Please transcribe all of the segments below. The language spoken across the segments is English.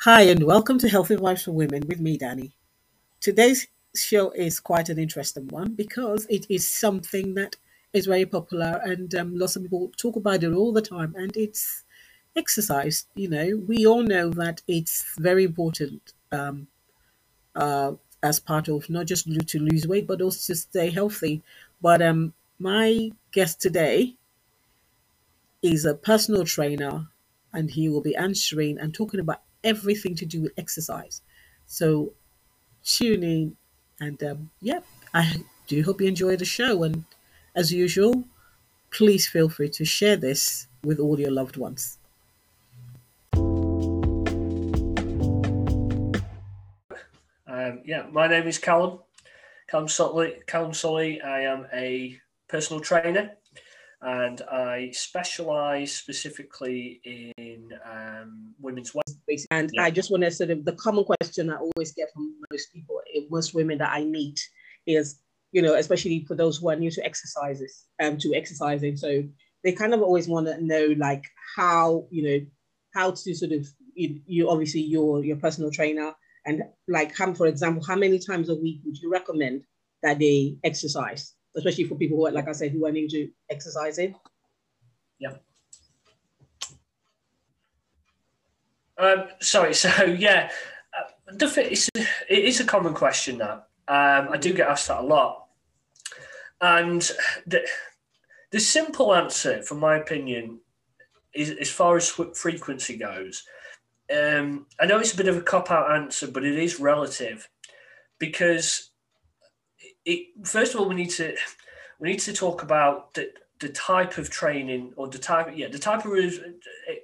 Hi, and welcome to Healthy Vibes for Women with me, Danny. Today's show is quite an interesting one because it is something that is very popular and um, lots of people talk about it all the time, and it's exercise. You know, we all know that it's very important um, uh, as part of not just to lose weight, but also to stay healthy. But um, my guest today is a personal trainer and he will be answering and talking about everything to do with exercise. So tune in and um, yeah, I do hope you enjoy the show. And as usual, please feel free to share this with all your loved ones. Um, yeah, my name is Callum. Callum Sully. Callum Sully. I am a personal trainer, and I specialise specifically in um, women's weight. And Yeah. I just want to sort of the common question I always get from most people, eh, most women that I meet, is you know, especially for those who are new to exercises, um, to exercising. So they kind of always want to know like how you know how to sort of you, you obviously you're your personal trainer. And like how for example how many times a week would you recommend that they exercise? Especially for people who are like i said who are new to exercising Um, sorry, so yeah, uh, fit is it is a common question that um, I do get asked that a lot, and the the simple answer, from my opinion, is as far as frequency goes. Um, I know it's a bit of a cop out answer, but it is relative because it. First of all, we need to we need to talk about the, the type of training or the type yeah the type of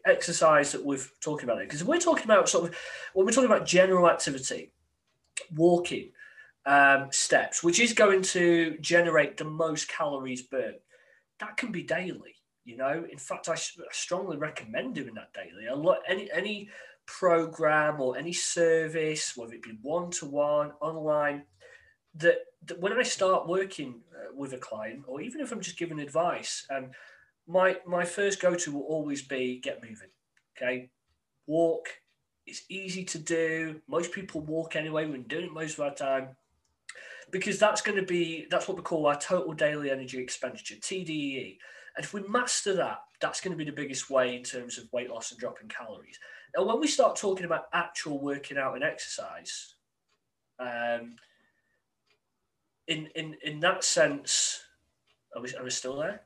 exercise that we're talking about because we're talking about sort of when we're talking about general activity walking um, steps which is going to generate the most calories burned. That can be daily you know? In fact I strongly recommend doing that daily. A lot any any program or any service whether it be one-to-one online that, that when I start working uh, with a client, or even if I'm just giving advice, um, my my first go to will always be get moving. Okay, walk. It's easy to do. Most people walk anyway. We're doing it most of our time because that's going to be that's what we call our total daily energy expenditure (TDEE). And if we master that, that's going to be the biggest way in terms of weight loss and dropping calories. Now, when we start talking about actual working out and exercise, um, in in in that sense, are we, are we still there?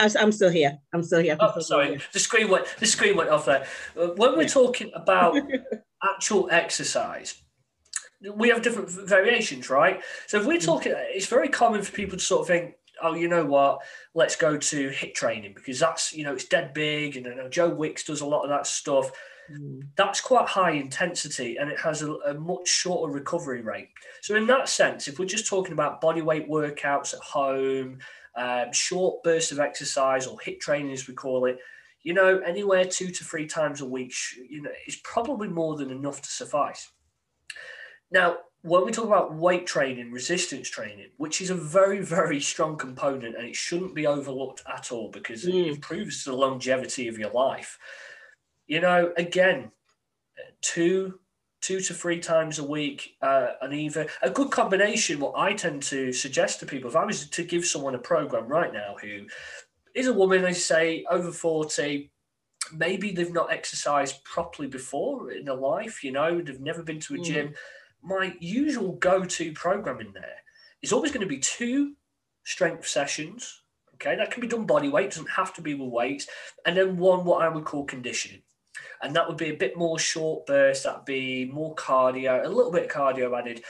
I'm, I'm still here i'm still here Oh, sorry, the screen went the screen went off there. Uh, When we're Yeah. talking about actual exercise, we have different variations, right? So if we're Mm. talking, it's very common for people to sort of think, oh, you know what, let's go to HIIT training because that's you know it's dead big, and I know Joe Wicks does a lot of that stuff. Mm. that's quite high intensity and it has a, a much shorter recovery rate. So, in that sense, if we're just talking about body weight workouts at home, um, short bursts of exercise or HIIT training as we call it, you know, anywhere two to three times a week, you know, is probably more than enough to suffice. Now, when we talk about weight training, resistance training, which is a very, very strong component and it shouldn't be overlooked at all because it Mm. improves the longevity of your life. You know, again, two two to three times a week uh, and either a good combination what i tend to suggest to people if i was to give someone a program right now who is a woman they say over 40 maybe they've not exercised properly before in their life you know they've never been to a Mm. gym my usual go-to program in there is always going to be two strength sessions okay that can be done body weight doesn't have to be with weights and then one what i would call conditioning and that would be a bit more short burst. That'd be more cardio, a little bit of cardio added.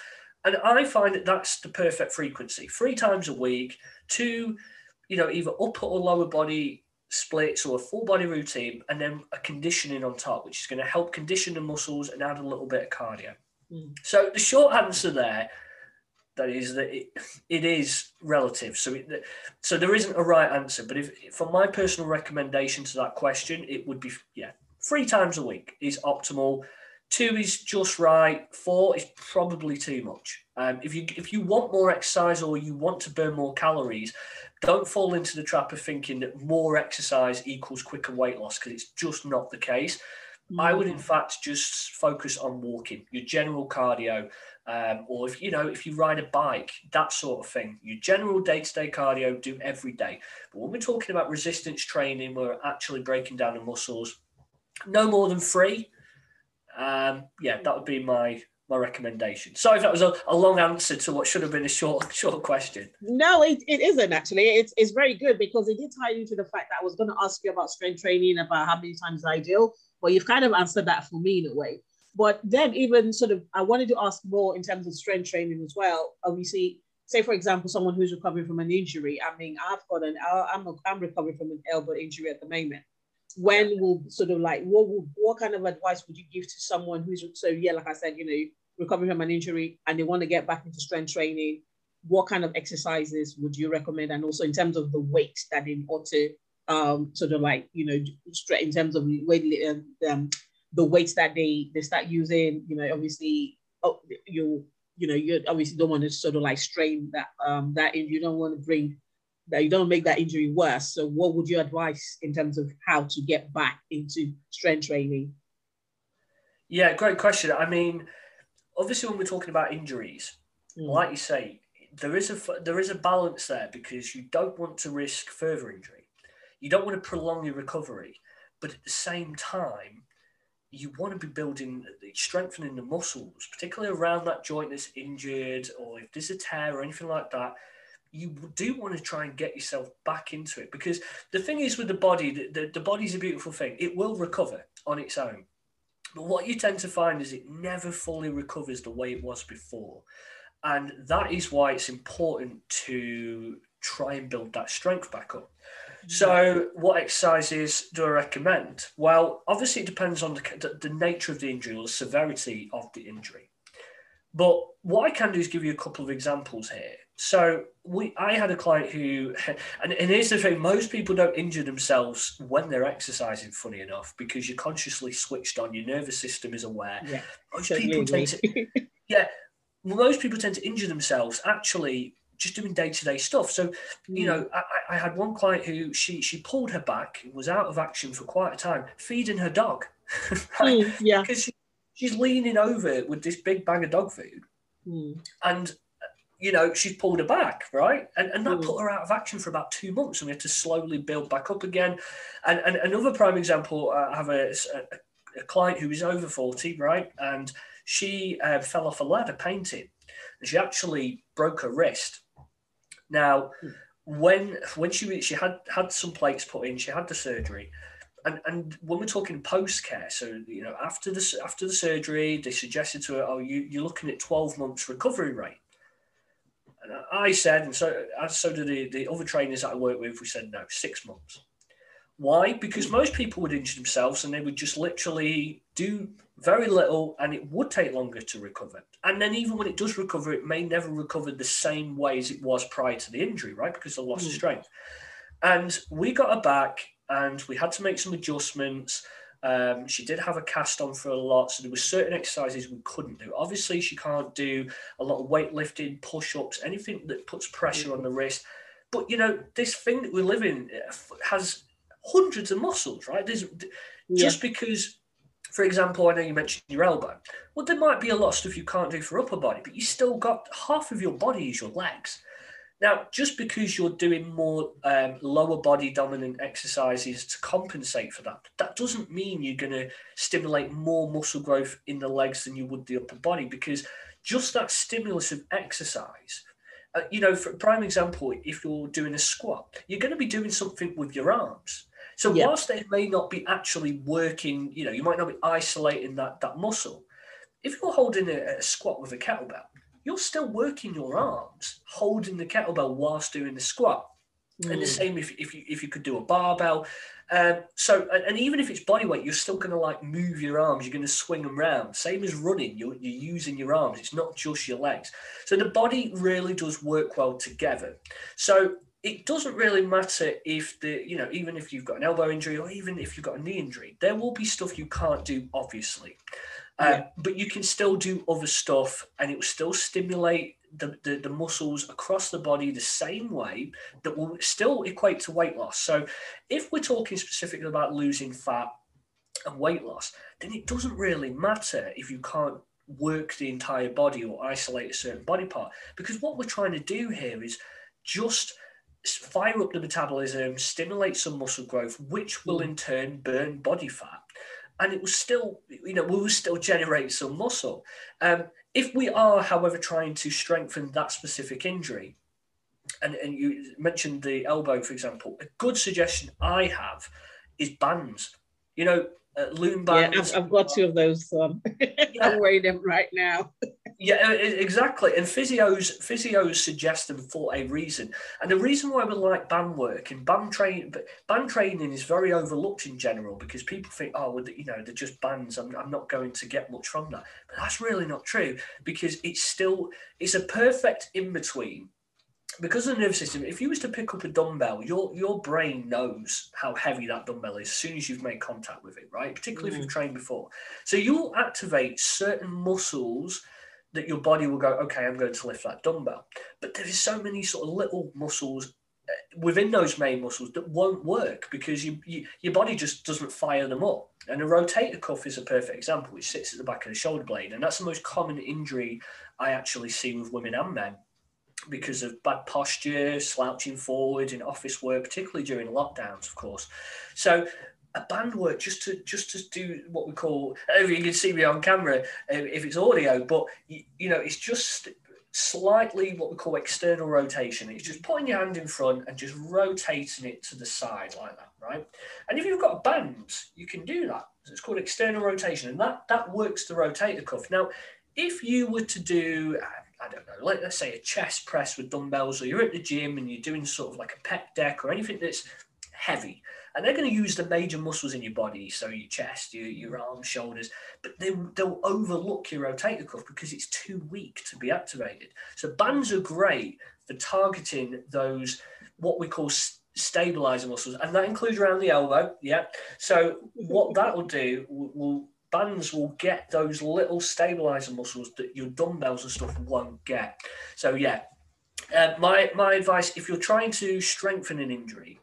And I find that that's the perfect frequency. Three times a week, two, you know, either upper or lower body splits or a full body routine, and then a conditioning on top, which is going to help condition the muscles and add a little bit of cardio. Mm. So the short answer there, that is that it, it is relative. So it, so there isn't a right answer. But if for my personal recommendation to that question, it would be yeah, three times a week is optimal. Two is just right. Four is probably too much. Um, if you if you want more exercise or you want to burn more calories, don't fall into the trap of thinking that more exercise equals quicker weight loss because it's just not the case. Mm. I would in mm. fact just focus on walking, your general cardio, um, or if you know if you ride a bike, that sort of thing. Your general day-to-day cardio, do every day. But when we're talking about resistance training, we're actually breaking down the muscles. No more than three. Um, yeah, that would be my my recommendation. Sorry if that was a, a, long answer to what should have been a short short question. No, it, it isn't actually. It's, it's very good because it did tie into the fact that I was going to ask you about strength training, about how many times I do. But you've kind of answered that for me in a way. But then even sort of, I wanted to ask more in terms of strength training as well. Obviously, say for example, someone who's recovering from an injury. I mean, I've got an, I'm, a, I'm recovering from an elbow injury at the moment when will sort of like what what kind of advice would you give to someone who's so yeah like i said you know recovering from an injury and they want to get back into strength training what kind of exercises would you recommend? And also in terms of the weight that they ought to um sort of like you know in terms of weight um, um, the weights that they they start using you know obviously oh, you you know you obviously don't want to sort of like strain that um that in. You don't want to bring that you don't make that injury worse. So, what would you advise in terms of how to get back into strength training? Yeah, great question. I mean, obviously, when we're talking about injuries, mm. like you say, there is a there is a balance there because you don't want to risk further injury. You don't want to prolong your recovery, but at the same time, you want to be building, strengthening the muscles, particularly around that joint that's injured, or if there's a tear or anything like that you do want to try and get yourself back into it because the thing is with the body, the, the, the body's a beautiful thing. It will recover on its own. But what you tend to find is it never fully recovers the way it was before. And that is why it's important to try and build that strength back up. So, what exercises do I recommend? Well, obviously, it depends on the, the, nature of the injury or the severity of the injury. But what I can do is give you a couple of examples here. So we, I had a client who, and, and here's the thing: most people don't injure themselves when they're exercising. Funny enough, because you're consciously switched on, your nervous system is aware. Yeah, most people tend to, yeah, most people tend to injure themselves actually just doing day to day stuff. So, you know, I, I, had one client who she she pulled her back, was out of action for quite a time, feeding her dog. right? mm, yeah, because she, she's leaning over with this big bag of dog food, mm. and you know, she's pulled her back, right? And, and that mm. put her out of action for about two months, and we had to slowly build back up again. And, and another prime example, uh, I have a, a, a, client who is over 40, right? And she uh, fell off a ladder painting, and she actually broke her wrist. Now, mm. when when she she had had some plates put in, she had the surgery. And, and when we're talking post care, so you know after the after the surgery, they suggested to her, "Oh, you, you're looking at 12 months recovery rate." And I said, and so as so did the, the other trainers that I work with, we said no, six months. Why? Because most people would injure themselves and they would just literally do very little and it would take longer to recover. And then even when it does recover, it may never recover the same way as it was prior to the injury, right? Because of loss mm. of hmm. strength. And we got her back and we had to make some adjustments. Um, she did have a cast on for a lot, so there were certain exercises we couldn't do. Obviously, she can't do a lot of weightlifting, push-ups, anything that puts pressure on the wrist. But you know, this thing that we live in has hundreds of muscles, right? There's yeah. just because, for example, I know you mentioned your elbow. Well, there might be a lot of stuff you can't do for upper body, but you still got half of your body is your legs. Now, just because you're doing more um, lower body dominant exercises to compensate for that, that doesn't mean you're going to stimulate more muscle growth in the legs than you would the upper body because just that stimulus of exercise. Uh, you know, for prime example, if you're doing a squat, you're going to be doing something with your arms. So yeah. whilst they may not be actually working, you know, you might not be isolating that that muscle. If you're holding a, a squat with a kettlebell, you're still working your arms, holding the kettlebell whilst doing the squat. Mm. And the mm. same if, if you if you could do a barbell. Um, so and, even if it's body weight, you're still going to like move your arms. You're going to swing them around. Same as running, you're, you're using your arms. It's not just your legs. So the body really does work well together. So it doesn't really matter if the you know even if you've got an elbow injury or even if you've got a knee injury, there will be stuff you can't do, obviously. Um. But you can still do other stuff and it will still stimulate the, the, the, muscles across the body the same way that will still equate to weight loss. So if we're talking specifically about losing fat and weight loss, then it doesn't really matter if you can't work the entire body or isolate a certain body part. Because what we're trying to do here is just fire up the metabolism, stimulate some muscle growth, which will in turn burn body fat. And it will still, you know, we will still generate some muscle. Um, if we are, however, trying to strengthen that specific injury, and, and you mentioned the elbow, for example, a good suggestion I have is bands. You know, uh, loom bands. Yeah, I've, I've, got two of those. Um, yeah. I'm wearing them right now. yeah, exactly. And physios physios suggest them for a reason. And the reason why we like band work and band training, band training is very overlooked in general because people think, oh, well, you know, they're just bands. I'm, I'm not going to get much from that. But that's really not true because it's still it's a perfect in between because of the nervous system, if you was to pick up a dumbbell, your your brain knows how heavy that dumbbell is as soon as you've made contact with it, right? Particularly mm. if you've mm. trained before. So you'll activate certain muscles that your body will go, okay, I'm going to lift that dumbbell. But there is so many sort of little muscles uh, within those main muscles that won't work because you, you, your body just doesn't fire them up. And a rotator cuff is a perfect example, which sits at the back of the shoulder blade. And that's the most common injury I actually see with women and men because of bad posture, slouching forward in office work, particularly during lockdowns, of course. So a band work just to just to do what we call if you can see me on camera um, if it's audio but you, you, know it's just slightly what we call external rotation. It's just putting your hand in front and just rotating it to the side like that right? And if you've got a band you can do that. It's called external rotation and that that works to rotate the rotator cuff. Now if you were to do I don't know, let, us say a chest press with dumbbells, or you're at the gym and you're doing sort of like a pec deck or anything that's heavy, and they're going to use the major muscles in your body, so your chest, your, your arms, shoulders, but they, they'll overlook your rotator cuff because it's too weak to be activated. So bands are great for targeting those what we call stabilizer muscles, and that includes around the elbow. Yeah. So what that will do will, bands will get those little stabilizer muscles that your dumbbells and stuff won't get. So yeah, uh, my my advice if you're trying to strengthen an injury,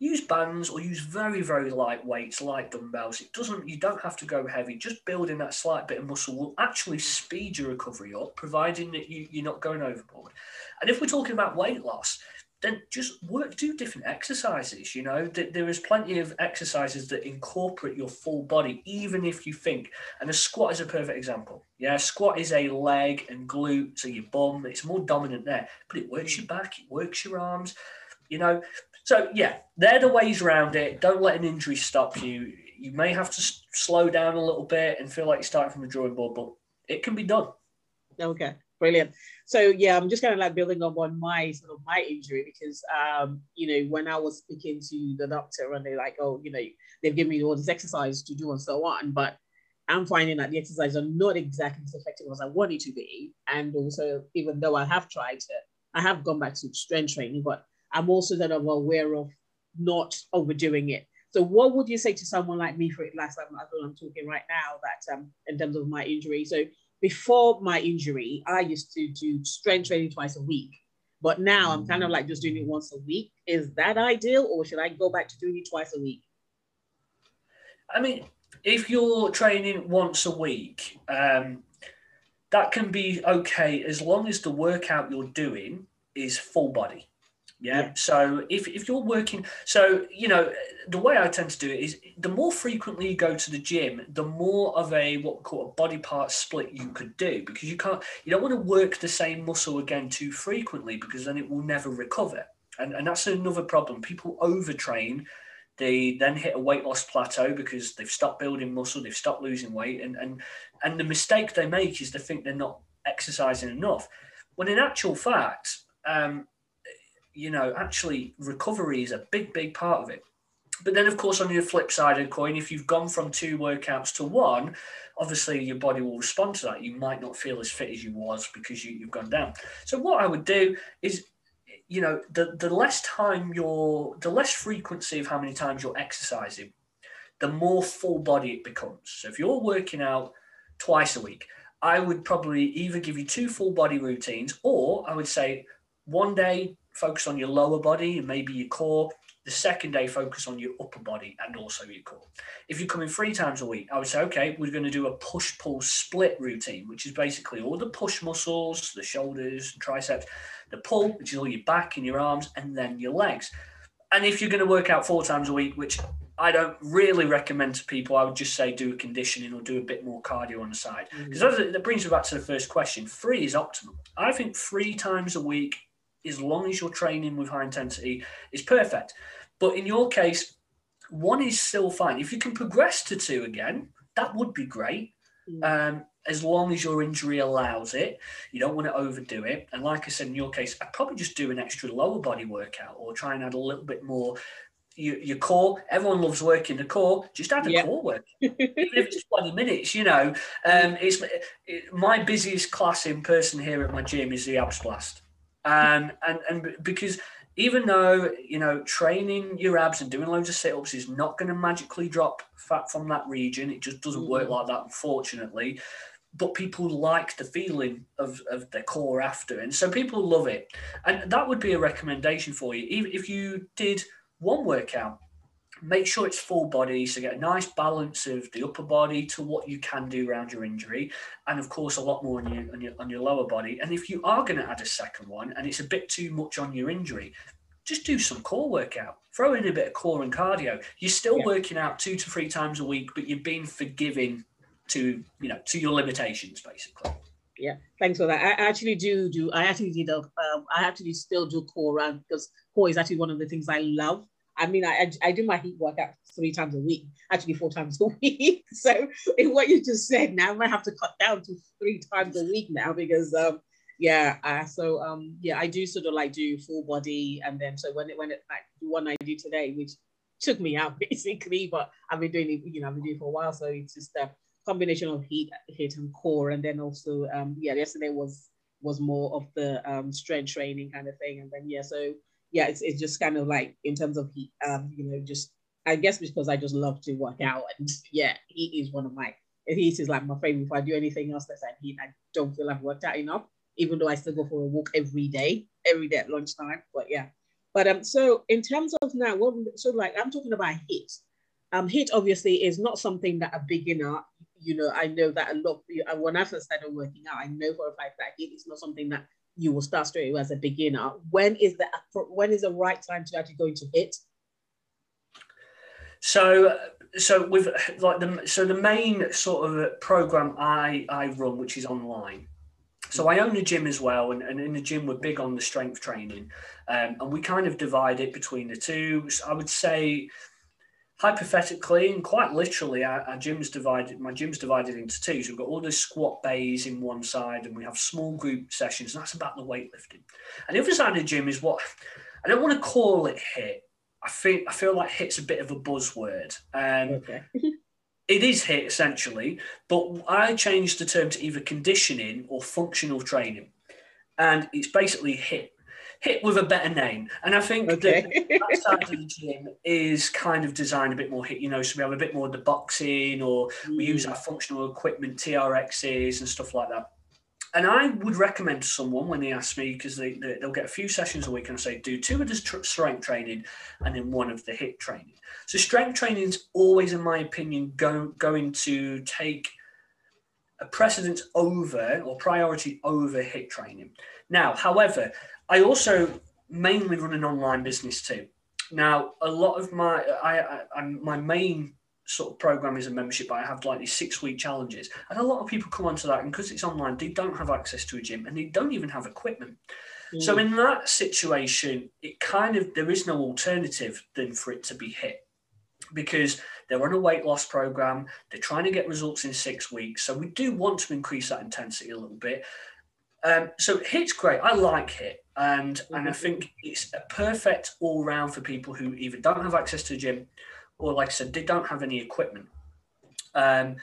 use bands or use very very light weights like dumbbells. It doesn't you don't have to go heavy. Just building that slight bit of muscle will actually speed your recovery up, providing that you, you're not going overboard. And if we're talking about weight loss, then just work, do different exercises. You know, there is plenty of exercises that incorporate your full body, even if you think. And a squat is a perfect example. Yeah, squat is a leg and glute, so your bum. It's more dominant there, but it works hmm. your back, it works your arms. You know, so yeah, they're the ways around it. Don't let an injury stop you. You may have to slow down a little bit and feel like you're starting from the drawing board, but it can be done. Okay. Brilliant. So yeah, I'm just kind of like building up on my sort of my injury because um, you know, when I was speaking to the doctor and they're like, oh, you know, they've given me all this exercise to do and so on, but I'm finding that the exercises are not exactly as effective as I want it to be. And also, even though I have tried to, I have gone back to strength training, but I'm also then aware of not overdoing it. So, what would you say to someone like me for it last time? As I'm talking right now, that um, in terms of my injury. So, before my injury, I used to do strength training twice a week. But now I'm kind of like just doing it once a week. Is that ideal, or should I go back to doing it twice a week? I mean, if you're training once a week, um, that can be okay as long as the workout you're doing is full body. Yeah? yeah. So if, if you're working, so, you know, the way I tend to do it is the more frequently you go to the gym, the more of a what we call a body part split you could do because you can't, you don't want to work the same muscle again too frequently because then it will never recover. And, and that's another problem. People overtrain. They then hit a weight loss plateau because they've stopped building muscle, they've stopped losing weight, and and and the mistake they make is they think they're not exercising enough. When in actual fact, um, you know, actually recovery is a big, big part of it. But then, of course, on the flip side of the coin, if you've gone from two workouts to one, obviously your body will respond to that. You might not feel as fit as you was because you, have gone down. So what I would do is, you know, the, the less time you're, the less frequency of how many times you're exercising, the more full body it becomes. So if you're working out twice a week. I would probably either give you two full body routines, or I would say one day focus on your lower body and maybe your core. The second day, focus on your upper body and also your core. If you're coming three times a week, I would say, okay, we're going to do a push pull split routine, which is basically all the push muscles, the shoulders, and triceps, the pull, which is all your back and your arms, and then your legs. And if you're going to work out four times a week, which I don't really recommend to people. I would just say do a conditioning or do a bit more cardio on the side. Because mm-hmm. that brings me back to the first question. Three is optimal. I think three times a week, as long as you're training with high intensity, is perfect. But in your case, one is still fine. If you can progress to two again, that would be great. Mm-hmm. Um, as long as your injury allows it, you don't want to overdo it. And like I said, in your case, I'd probably just do an extra lower body workout or try and add a little bit more your, your core. Everyone loves working the core. Just add a yeah. core work, even if it's twenty minutes. You know, um, it's it, my busiest class in person here at my gym is the abs blast, um, and and because even though you know training your abs and doing loads of sit-ups is not going to magically drop fat from that region, it just doesn't work mm. like that, unfortunately. But people like the feeling of, of their core after, and so people love it. And that would be a recommendation for you. Even if you did one workout, make sure it's full body so get a nice balance of the upper body to what you can do around your injury and of course a lot more on your on your, on your lower body. And if you are going to add a second one and it's a bit too much on your injury just do some core workout. Throw in a bit of core and cardio. You're still yeah. working out two to three times a week but you've been forgiving to you know to your limitations basically. Yeah thanks for that. I actually do do i actually did a, um, i actually still do core run because core is actually one of the things i love I mean, I, I do my heat workout three times a week, actually four times a week. so in what you just said, now I might have to cut down to three times a week now because um yeah, uh, so um yeah, I do sort of like do full body and then so when it when it like one I do today, which took me out basically, but I've been doing it, you know, I've been doing it for a while, so it's just a combination of heat, HIIT and core, and then also um yeah, yesterday was was more of the um strength training kind of thing, and then yeah, so yeah, it's, it's just kind of like in terms of heat, um, you know, just I guess because I just love to work out and yeah, heat is one of my heat is like my favorite. If I do anything else that's at heat, I don't feel I've worked out enough, even though I still go for a walk every day, every day at lunchtime. But yeah. But um, so in terms of now, what so like I'm talking about heat. Um, heat obviously is not something that a beginner, you know, I know that a lot. When I first started working out, I know for a fact that heat is not something that you will start straight away as a beginner. When is the when is the right time to actually go into HIIT? So so with like the so the main sort of program I I run, which is online. So I own a gym as well, and, and in the gym we're big on the strength training, um, and we kind of divide it between the two. So I would say hypothetically and quite literally, our, our, gym's divided. My gym's divided into two. So we've got all the squat bays in one side, and we have small group sessions. And that's about the weightlifting. And the other side of the gym is what I don't want to call it HIIT. I feel I feel like HIIT's a bit of a buzzword. Um, okay. it is HIIT essentially, but I changed the term to either conditioning or functional training, and it's basically HIIT HIIT with a better name. And I think okay. that, that side of the gym is kind of designed a bit more HIIT, you know, so we have a bit more of the boxing or mm. we use mm. our functional equipment, TRXs and stuff like that. And I would recommend to someone when they ask me, because they, they, will get a few sessions a week and I say, do two of the strength training and then one of the HIIT training. So strength training is always, in my opinion, go, going to take a precedence over or priority over HIIT training. Now, however, I also mainly run an online business too. Now, a lot of my I, I my main sort of program is a membership, but I have like these six week challenges, and a lot of people come onto that, and because it's online, they don't have access to a gym and they don't even have equipment. Mm. So in that situation, it kind of there is no alternative than for it to be HIIT because they're on a weight loss program. They're trying to get results in six weeks. So we do want to increase that intensity a little bit. Um, so HIIT's great. I like HIIT, And, mm-hmm. and I mm-hmm. think it's a perfect all round for people who either don't have access to a gym or, like I said, they don't have any equipment. Um,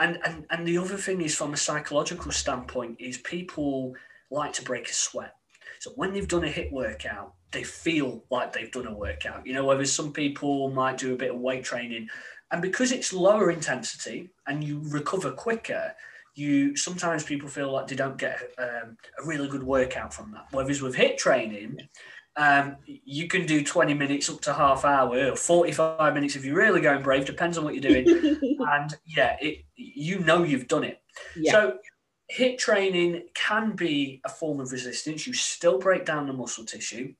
and, and, and the other thing is, from a psychological standpoint, is people like to break a sweat. So when they've done a HIIT workout, they feel like they've done a workout. You know, whereas some people might do a bit of weight training and because it's lower intensity and you recover quicker, you sometimes people feel like they don't get um, a really good workout from that. Whereas with HIIT training, um, you can do 20 minutes up to half hour or 45 minutes if you're really going brave, depends on what you're doing. and yeah, it, you know you've done it. Yeah. So HIIT training can be a form of resistance. You still break down the muscle tissue.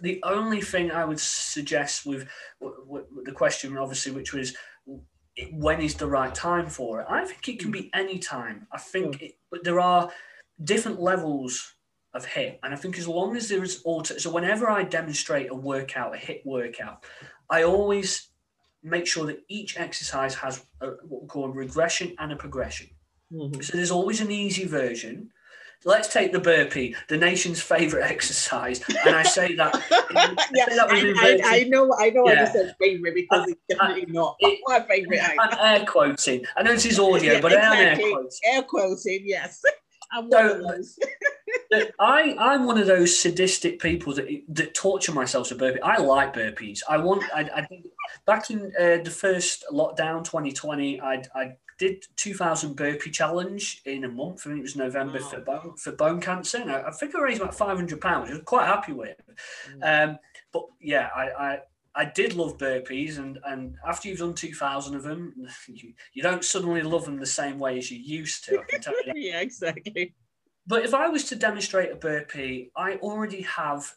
The only thing I would suggest with, with, with the question, obviously, which was when is the right time for it? I think it can be any time. I think, it, but there are different levels of HIIT, and I think as long as there is auto, so whenever I demonstrate a workout, a HIIT workout, I always make sure that each exercise has a, what we call a regression and a progression. Mm-hmm. So there's always an easy version. Let's take the burpee, the nation's favorite exercise, and I say that. yeah, that I, I, I, know, I know. Yeah. I just said favorite because it's definitely not it, my favorite. I'm air quoting. I know this is audio, yeah, but exactly. I am air quoting. Air quoting, yes. I'm one of those. I I'm one of those sadistic people that that torture myself to burpees. I like burpees. I want. I, I back in uh, the first lockdown, 2020. I I did 2000 burpee challenge in a month. I think it was November for bone for bone cancer. And I, I think I raised about 500 pounds. I was quite happy with. It. Mm. Um, but yeah, I, I I did love burpees, and, and after you've done 2,000 of them, you, you don't suddenly love them the same way as you used to. I can tell you. yeah, exactly. But if I was to demonstrate a burpee, I already have,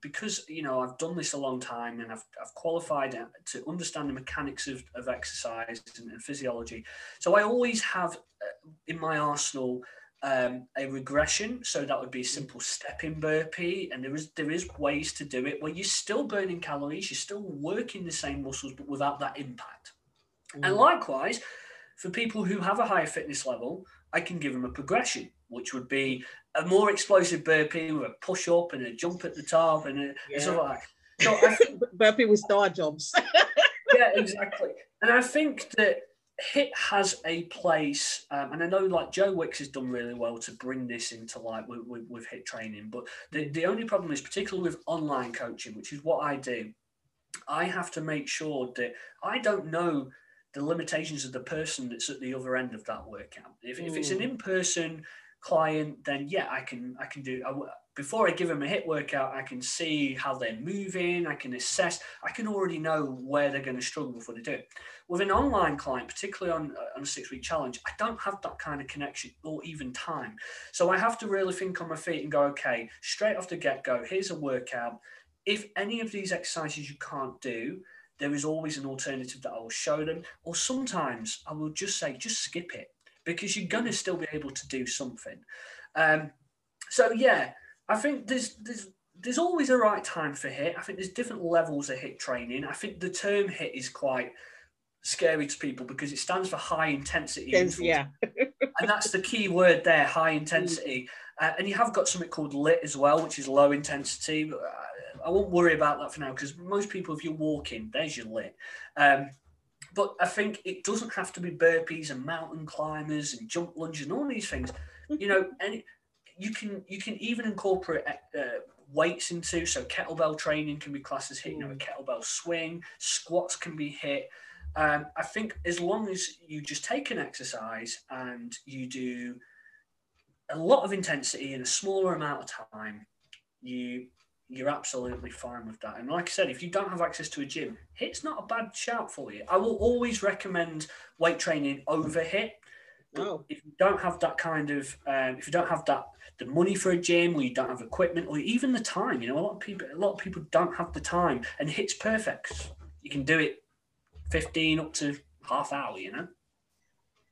because you know I've done this a long time and I've, I've qualified to understand the mechanics of, of exercise and, and physiology. So I always have uh, in my arsenal um, a regression. So that would be a simple stepping burpee, and there is there is ways to do it where you're still burning calories, you're still working the same muscles, but without that impact. Mm. And likewise, for people who have a higher fitness level, I can give them a progression which would be a more explosive burpee with a push up and a jump at the top and, a, yeah. stuff like that. So I think, burpee with star jumps. yeah, exactly. And I think that HIIT has a place, um, and I know like Joe Wicks has done really well to bring this into like with, with, with HIIT training. But the, the only problem is, particularly with online coaching, which is what I do, I have to make sure that I don't know the limitations of the person that's at the other end of that workout. If, mm. if it's an mm. in person client, then yeah, I can I can do I, before I give them a HIIT workout. I can see how they're moving. I can assess. I can already know where they're going to struggle before they do it. With an online client, particularly on on a six week challenge, I don't have that kind of connection or even time. So I have to really think on my feet and go, okay, straight off the get go. Here's a workout. If any of these exercises you can't do, there is always an alternative that I will show them. Or sometimes I will just say, just skip it because you're gonna still be able to do something. Um, so yeah, I think there's there's there's always a right time for HIIT. I think there's different levels of HIIT training. I think the term HIIT is quite scary to people because it stands for high intensity. yeah. and that's the key word there, high intensity. Uh, and you have got something called lit as well, which is low intensity. I won't worry about that for now because most people, if you're walking, there's your lit. Um, but I think it doesn't have to be burpees and mountain climbers and jump lunges and all these things. You know, and you can you can even incorporate uh, weights into. So kettlebell training can be classed as HIIT. You know, a mm. kettlebell swing, squats can be HIIT. Um, I think as long as you just take an exercise and you do a lot of intensity in a smaller amount of time, you you're absolutely fine with that. And like I said, if you don't have access to a gym, HIIT's not a bad shout for you. I will always recommend weight training over HIIT. Oh. If you don't have that kind of, um, if you don't have that the money for a gym, or you don't have equipment, or even the time, you know, a lot of people, a lot of people don't have the time, and HIIT's perfect. You can do it fifteen up to half hour, you know.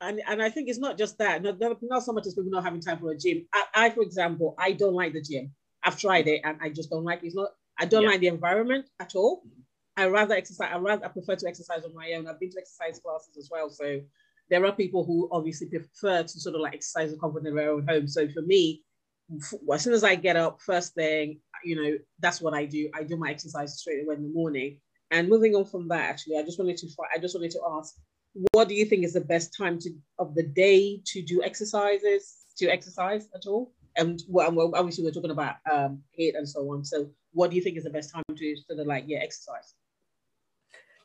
And, and I think it's not just that. Not, not so much as people not having time for a gym. I, I, for example, I don't like the gym. I've tried it and I just don't like it. It's not, I don't yeah. like the environment at all. I rather exercise, I rather I prefer to exercise on my own. I've been to exercise classes as well. So there are people who obviously prefer to sort of like exercise in comfort in their own home. So for me, as soon as I get up, first thing, you know, that's what I do. I do my exercise straight away in the morning. And moving on from that, actually, I just wanted to I just wanted to ask, what do you think is the best time to of the day to do exercises to exercise at all? And well, obviously we're talking about um, HIIT and so on. So what do you think is the best time to sort of like yeah exercise?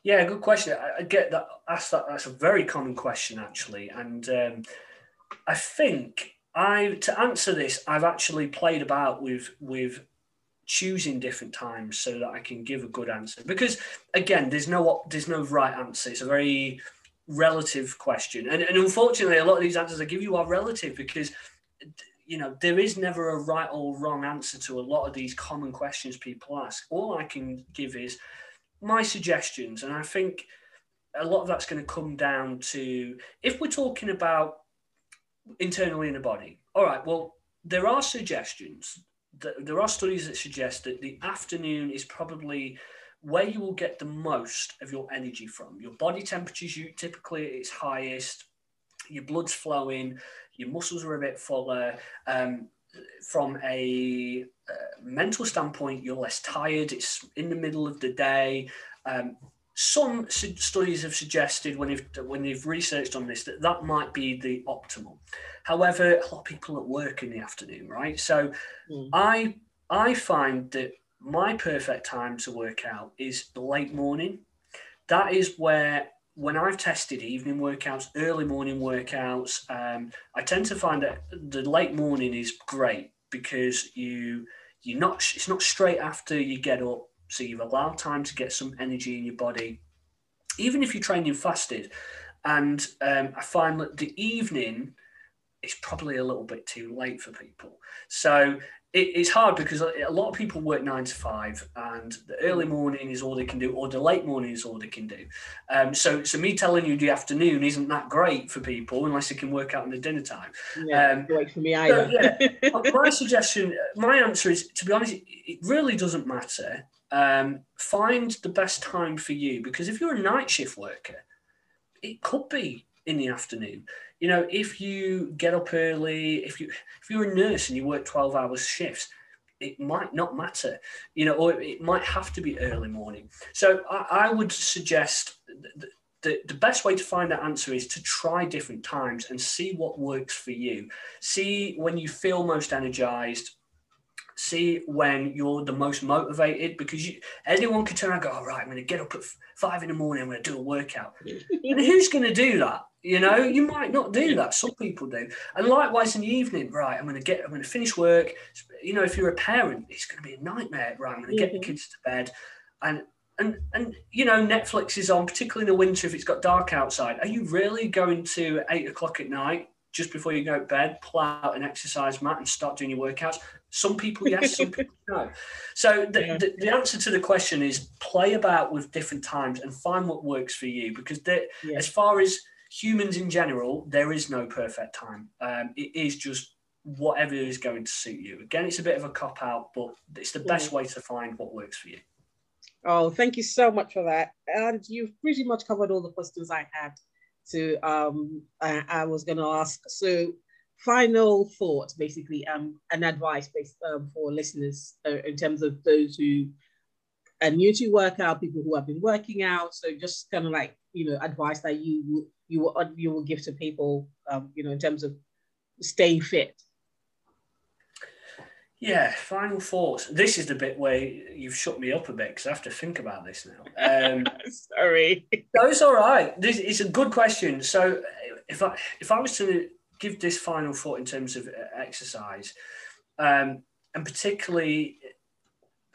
Yeah, good question. I, I get that. Asked that. That's a very common question, actually, and um, I think I to answer this, I've actually played about with with choosing different times so that I can give a good answer. Because again, there's no there's no right answer. It's a very relative question, and, and unfortunately, a lot of these answers I give you are relative because you know there is never a right or wrong answer to a lot of these common questions people ask. All I can give is my suggestions, and I think a lot of that's going to come down to if we're talking about internally in the body. All right, well, there are suggestions. There are studies that suggest that the afternoon is probably where you will get the most of your energy from. Your body temperature is typically at its highest. Your blood's flowing. Your muscles are a bit fuller. Um, from a uh, mental standpoint, you're less tired. It's in the middle of the day. Um, some studies have suggested when they've when they've researched on this that that might be the optimal. However, a lot of people at work in the afternoon, right? So, mm. I I find that my perfect time to work out is the late morning. That is where when I've tested evening workouts, early morning workouts, um, I tend to find that the late morning is great because you you're not it's not straight after you get up so you've allowed time to get some energy in your body, even if you're training fasted. And um, I find that the evening is probably a little bit too late for people. So it, it's hard because a lot of people work nine to five, and the early mm. morning is all they can do, or the late morning is all they can do. Um, so, so me telling you the afternoon isn't that great for people unless they can work out in the dinner time. Yeah, um, for me either. So, yeah, my suggestion, my answer is to be honest, it really doesn't matter. Um, find the best time for you because if you're a night shift worker, it could be in the afternoon. You know, if you get up early, if you if you're a nurse and you work twelve hours shifts, it might not matter. You know, or it might have to be early morning. So I, I would suggest. That, the, the best way to find that answer is to try different times and see what works for you. See when you feel most energized, see when you're the most motivated because you, anyone can turn around and go, all right, I'm going to get up at five in the morning, I'm going to do a workout. and who's going to do that? You know, you might not do that. Some people do. And likewise in the evening, right, I'm going to get, I'm going to finish work. You know, if you're a parent, it's going to be a nightmare, right? I'm going to get the kids to bed. And, and, and, you know, Netflix is on, particularly in the winter if it's got dark outside. Are you really going to eight o'clock at night just before you go to bed, pull out an exercise mat and start doing your workouts? Some people yes, some people no. So the, yeah. the, the, answer to the question is play about with different times and find what works for you because yeah. as far as humans in general, there is no perfect time. Um, it is just whatever is going to suit you. Again, it's a bit of a cop out, but it's the best way to find what works for you. Oh, thank you so much for that. And you've pretty much covered all the questions I had to um I, I was going to ask. So final thought, basically, um, and advice based um, for listeners uh, in terms of those who are new to workout, people who have been working out. So just kind of like you know advice that you you will you will give to people, um, you know, in terms of staying fit. Yeah, final thoughts. This is the bit where you've shut me up a bit because I have to think about this now. Um, Sorry. No, it's all right. This is a good question. So, if I if I was to give this final thought in terms of uh, exercise, um, and particularly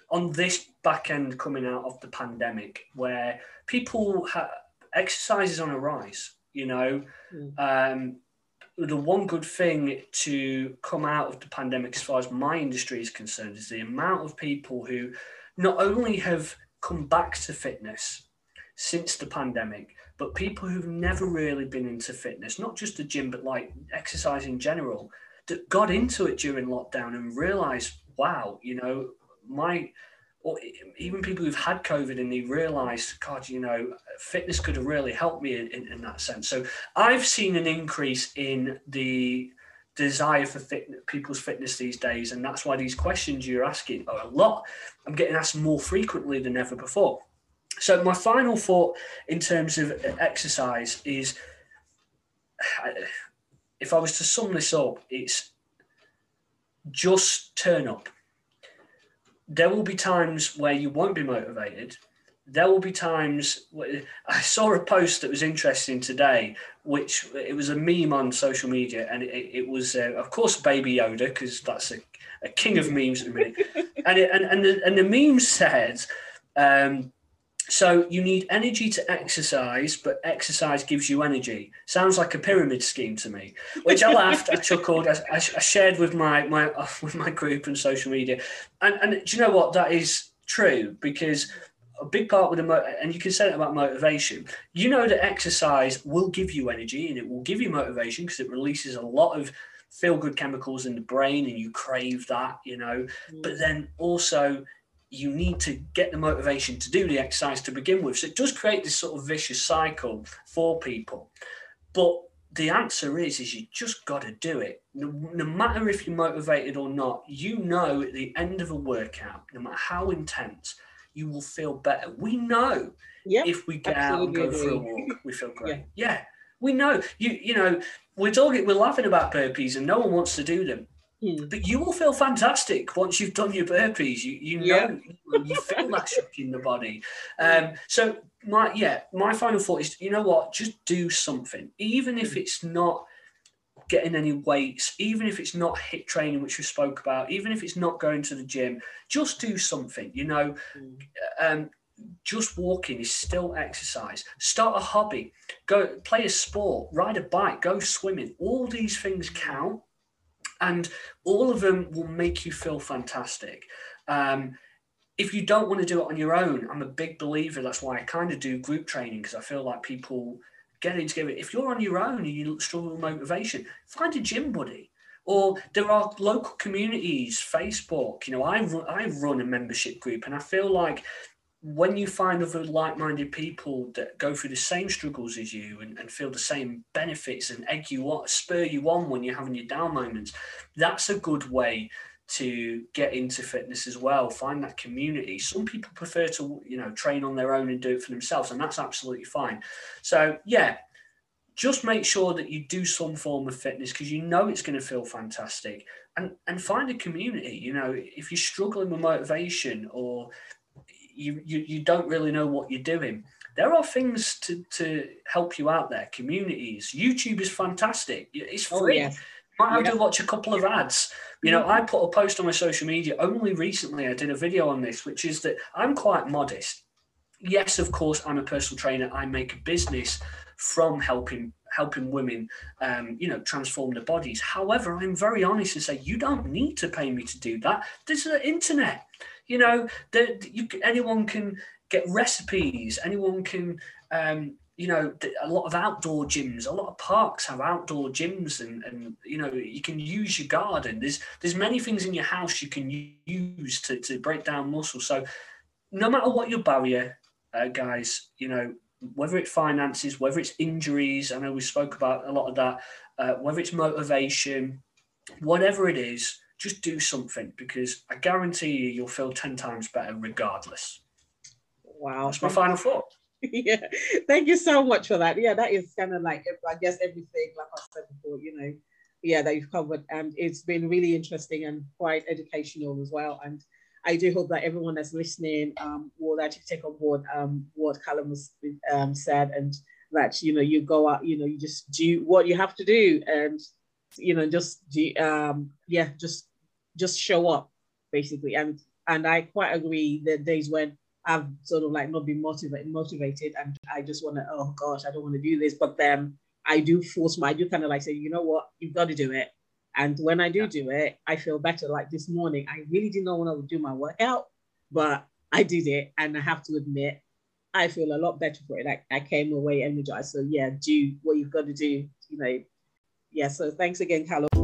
on this back end coming out of the pandemic, where people have exercise is on a rise. You know, mm. um, the one good thing to come out of the pandemic, as far as my industry is concerned, is the amount of people who not only have come back to fitness since the pandemic, but people who've never really been into fitness, not just the gym, but like exercise in general, that got into it during lockdown and realized, wow, you know, my, or even people who've had COVID and they realized, God, you know, fitness could have really helped me in, in, in that sense. So I've seen an increase in the desire for fit, people's fitness these days. And that's why these questions you're asking are a lot. I'm getting asked more frequently than ever before. So my final thought in terms of exercise is, if I was to sum this up, it's just turn up. There will be times where you won't be motivated, there will be times I saw a post that was interesting today, which it was a meme on social media, and it, it was, uh, of course, Baby Yoda, because that's a, a, king of memes at the minute. and, it, and, and, the, and the meme said, um, so you need energy to exercise, but exercise gives you energy. Sounds like a pyramid scheme to me. Which I laughed, I chuckled, I, I, shared with my my with my group and social media. And and do you know what? That is true because a big part with the mo- and you can say it about motivation. You know that exercise will give you energy and it will give you motivation because it releases a lot of feel good chemicals in the brain and you crave that, you know. Mm. But then also you need to get the motivation to do the exercise to begin with. So it does create this sort of vicious cycle for people. But the answer is is you just got to do it no, no, matter if you're motivated or not you know at the end of a workout no matter how intense you will feel better we know yep, if we get out and go for a walk we feel great yeah. yeah we know you you know we're talking we're laughing about burpees and no one wants to do them hmm. but you will feel fantastic once you've done your burpees. You you know you feel that shock in the body. Um, so my yeah, my final thought is you know what, just do something, even if hmm. it's not getting any weights, even if it's not HIIT training, which we spoke about, even if it's not going to the gym, just do something. You know, mm. um, just walking is still exercise. Start a hobby, go play a sport, ride a bike, go swimming. All these things count, and all of them will make you feel fantastic. Um, if you don't want to do it on your own, I'm a big believer. That's why I kind of do group training because I feel like people getting together. If you're on your own and you struggle with motivation, find a gym buddy. Or there are local communities, Facebook. You know, I run, I run a membership group, and I feel like when you find other like-minded people that go through the same struggles as you and, and feel the same benefits and egg you on, spur you on when you're having your down moments, that's a good way to get into fitness as well find that community. Some people prefer to you know train on their own and do it for themselves and that's absolutely fine. So yeah just make sure that you do some form of fitness because you know it's going to feel fantastic. And and find a community you know if you're struggling with motivation or you you, you don't really know what you're doing there are things to to help you out there communities youtube is fantastic it's oh, free oh, yes. might have yeah. to watch a couple of ads you know, I put a post on my social media only recently. I did a video on this, which is that I'm quite modest. Yes, of course, I'm a personal trainer. I make a business from helping helping women, um, you know, transform their bodies. However, I'm very honest and say you don't need to pay me to do that. There's the internet. You know, that you anyone can get recipes. Anyone can um, you know, a lot of outdoor gyms, a lot of parks have outdoor gyms, and, and you know, you can use your garden. There's there's many things in your house you can use to, to break down muscle. So, no matter what your barrier, uh, guys, you know, whether it's finances, whether it's injuries, I know we spoke about a lot of that, uh, whether it's motivation, whatever it is, just do something because I guarantee you, you'll feel ten times better regardless. Wow, that's my final thought. yeah, thank you so much for that. Yeah, that is kind of like I guess everything, like I said before, you know, yeah, that you've covered, and it's been really interesting and quite educational as well. And I do hope that everyone that's listening um, will actually take on board um, what Callum was um, said, and that you know you go out, you know, you just do what you have to do, and you know, just do, um, yeah, just just show up basically. And and I quite agree that days when I've sort of like not been motivated, motivated, and I just want to, oh gosh, I don't want to do this. But then I do force my, I do kind of like say, you know what, you've got to do it. And when I do yeah. do it, I feel better. Like this morning, I really know when I would do my workout, but I did it, and I have to admit, I feel a lot better for it. Like I came away energized. So yeah, do what you've got to do. You know, yeah. So thanks again, Callum.